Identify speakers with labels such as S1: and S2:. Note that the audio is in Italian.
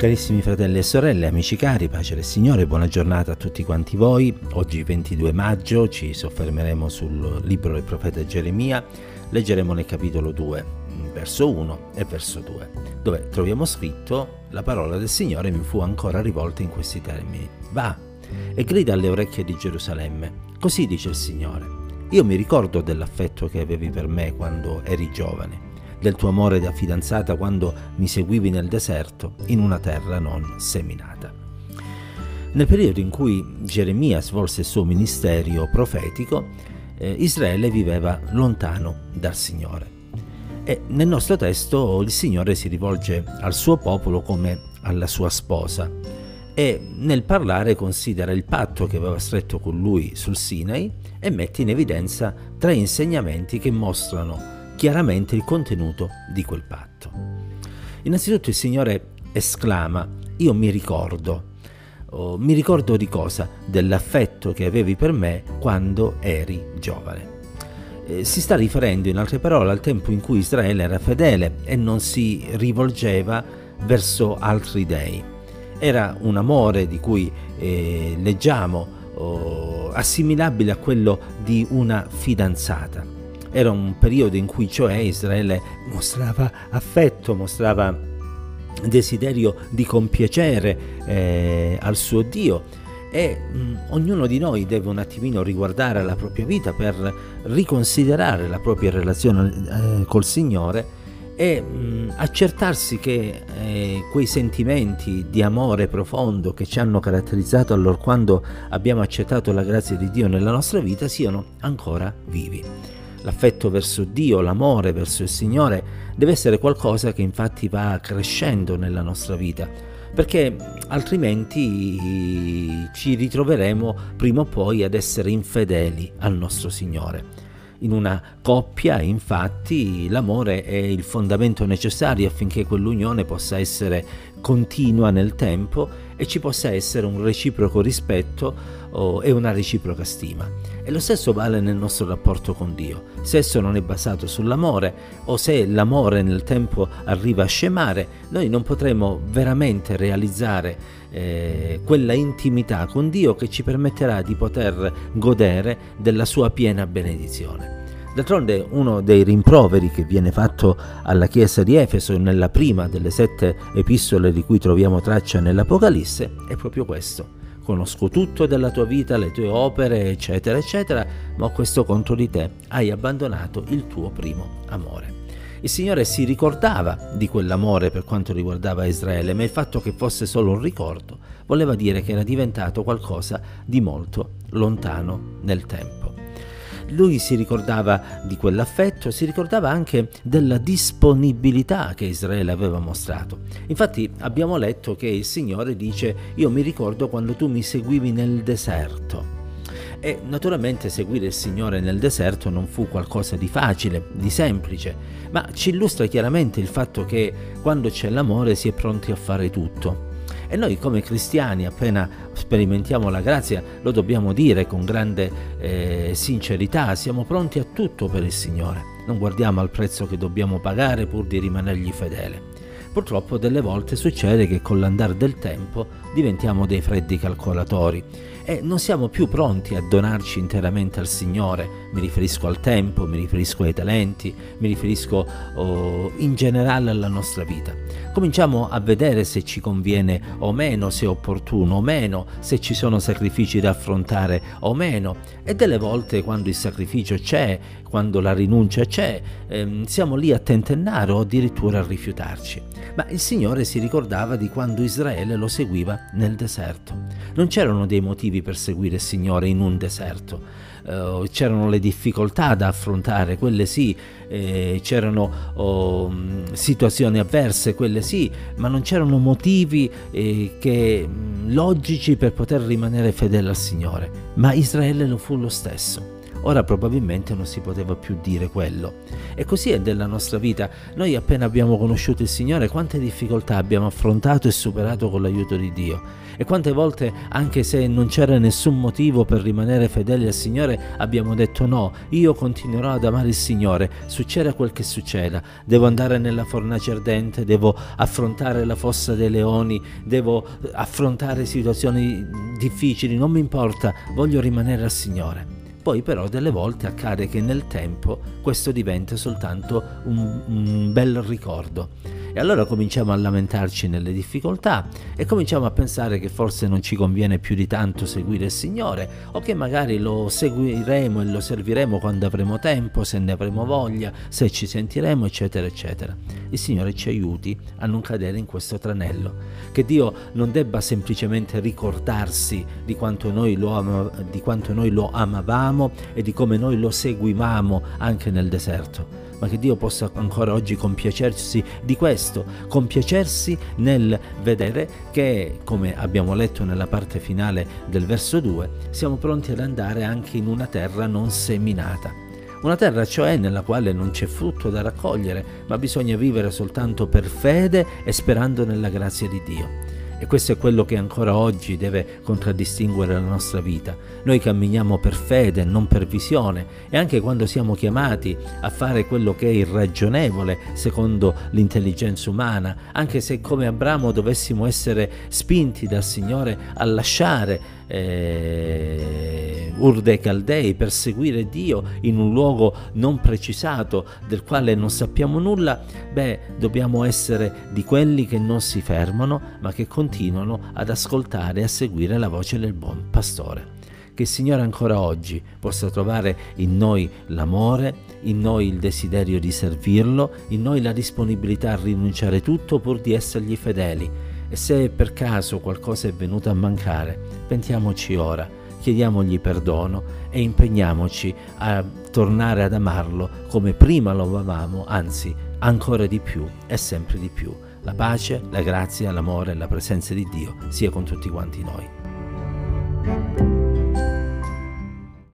S1: Carissimi fratelli e sorelle, amici cari, pace del Signore, buona giornata a tutti quanti voi. Oggi 22 maggio ci soffermeremo sul libro del profeta Geremia, leggeremo nel capitolo 2, verso 1 e verso 2, dove troviamo scritto la parola del Signore mi fu ancora rivolta in questi termini. Va e grida alle orecchie di Gerusalemme. Così dice il Signore. Io mi ricordo dell'affetto che avevi per me quando eri giovane del tuo amore da fidanzata quando mi seguivi nel deserto in una terra non seminata. Nel periodo in cui Geremia svolse il suo ministero profetico, eh, Israele viveva lontano dal Signore. E nel nostro testo il Signore si rivolge al suo popolo come alla sua sposa e nel parlare considera il patto che aveva stretto con lui sul Sinai e mette in evidenza tre insegnamenti che mostrano chiaramente il contenuto di quel patto. Innanzitutto il Signore esclama, io mi ricordo, oh, mi ricordo di cosa? Dell'affetto che avevi per me quando eri giovane. Eh, si sta riferendo in altre parole al tempo in cui Israele era fedele e non si rivolgeva verso altri dei. Era un amore di cui eh, leggiamo oh, assimilabile a quello di una fidanzata era un periodo in cui cioè Israele mostrava affetto, mostrava desiderio di compiacere eh, al suo Dio e mh, mm, ognuno di noi deve un attimino riguardare la propria vita per riconsiderare la propria relazione eh, col Signore e mh, mm, accertarsi che eh, quei sentimenti di amore profondo che ci hanno caratterizzato allora quando abbiamo accettato la grazia di Dio nella nostra vita siano ancora vivi. L'affetto verso Dio, l'amore verso il Signore deve essere qualcosa che infatti va crescendo nella nostra vita, perché altrimenti ci ritroveremo prima o poi ad essere infedeli al nostro Signore. In una coppia, infatti, l'amore è il fondamento necessario affinché quell'unione possa essere continua nel tempo e ci possa essere un reciproco rispetto oh, e una reciproca stima. E lo stesso vale nel nostro rapporto con Dio. Se esso non è basato sull'amore o se l'amore nel tempo arriva a scemare, noi non potremo veramente realizzare eh, quella intimità con Dio che ci permetterà di poter godere della sua piena benedizione. D'altronde uno dei rimproveri che viene fatto alla chiesa di Efeso nella prima delle sette epistole di cui troviamo traccia nell'Apocalisse è proprio questo. Conosco tutto della tua vita, le tue opere, eccetera, eccetera, ma ho questo contro di te. Hai abbandonato il tuo primo amore. Il Signore si ricordava di quell'amore per quanto riguardava Israele, ma il fatto che fosse solo un ricordo voleva dire che era diventato qualcosa di molto lontano nel tempo lui si ricordava di quell'affetto, si ricordava anche della disponibilità che Israele aveva mostrato. Infatti abbiamo letto che il Signore dice io mi ricordo quando tu mi seguivi nel deserto. E naturalmente seguire il Signore nel deserto non fu qualcosa di facile, di semplice, ma ci illustra chiaramente il fatto che quando c'è l'amore si è pronti a fare tutto. E noi come cristiani, appena sperimentiamo la grazia, lo dobbiamo dire con grande eh, sincerità, siamo pronti a tutto per il Signore. Non guardiamo al prezzo che dobbiamo pagare pur di rimanergli fedele. Purtroppo delle volte succede che con l'andare del tempo diventiamo dei freddi calcolatori e non siamo più pronti a donarci interamente al Signore. Mi riferisco al tempo, mi riferisco ai talenti, mi riferisco oh, in generale alla nostra vita. Cominciamo a vedere se ci conviene o meno, se è opportuno o meno, se ci sono sacrifici da affrontare o meno e delle volte quando il sacrificio c'è, quando la rinuncia c'è, ehm, siamo lì a tentennare o addirittura a rifiutarci. Ma il Signore si ricordava di quando Israele lo seguiva nel deserto. Non c'erano dei motivi per seguire il Signore in un deserto. Uh, c'erano le difficoltà da affrontare, quelle sì, eh, c'erano oh, situazioni avverse, quelle sì, ma non c'erano motivi eh, che, logici per poter rimanere fedele al Signore. Ma Israele lo fu lo stesso ora probabilmente non si poteva più dire quello. E così è della nostra vita. Noi appena abbiamo conosciuto il Signore, quante difficoltà abbiamo affrontato e superato con l'aiuto di Dio. E quante volte, anche se non c'era nessun motivo per rimanere fedeli al Signore, abbiamo detto no, io continuerò ad amare il Signore, succeda quel che succeda, devo andare nella fornace ardente, devo affrontare la fossa dei leoni, devo affrontare situazioni difficili, non mi importa, voglio rimanere al Signore. Poi però delle volte accade che nel tempo questo diventa soltanto un, un bel ricordo e allora cominciamo a lamentarci nelle difficoltà e cominciamo a pensare che forse non ci conviene più di tanto seguire il Signore o che magari lo seguiremo e lo serviremo quando avremo tempo, se ne avremo voglia, se ci sentiremo, eccetera, eccetera. Il Signore ci aiuti a non cadere in questo tranello, che Dio non debba semplicemente ricordarsi di quanto noi lo, ama, di quanto noi lo amavamo e di come noi lo seguivamo anche nel deserto ma che Dio possa ancora oggi compiacersi di questo, compiacersi nel vedere che, come abbiamo letto nella parte finale del verso 2, siamo pronti ad andare anche in una terra non seminata. Una terra cioè nella quale non c'è frutto da raccogliere, ma bisogna vivere soltanto per fede e sperando nella grazia di Dio. E questo è quello che ancora oggi deve contraddistinguere la nostra vita. Noi camminiamo per fede, non per visione, e anche quando siamo chiamati a fare quello che è irragionevole secondo l'intelligenza umana, anche se come Abramo dovessimo essere spinti dal Signore a lasciare eh, Ur dei Caldei per seguire Dio in un luogo non precisato del quale non sappiamo nulla, beh, dobbiamo essere di quelli che non si fermano ma che continuano ad ascoltare e a seguire la voce del buon pastore. Che il Signore ancora oggi possa trovare in noi l'amore, in noi il desiderio di servirlo, in noi la disponibilità a rinunciare tutto pur di essergli fedeli e se per caso qualcosa è venuto a mancare, pentiamoci ora, chiediamogli perdono e impegniamoci a tornare ad amarlo come prima lo amavamo, anzi ancora di più e sempre di più. La pace, la grazia, l'amore e la presenza di Dio sia con tutti quanti noi.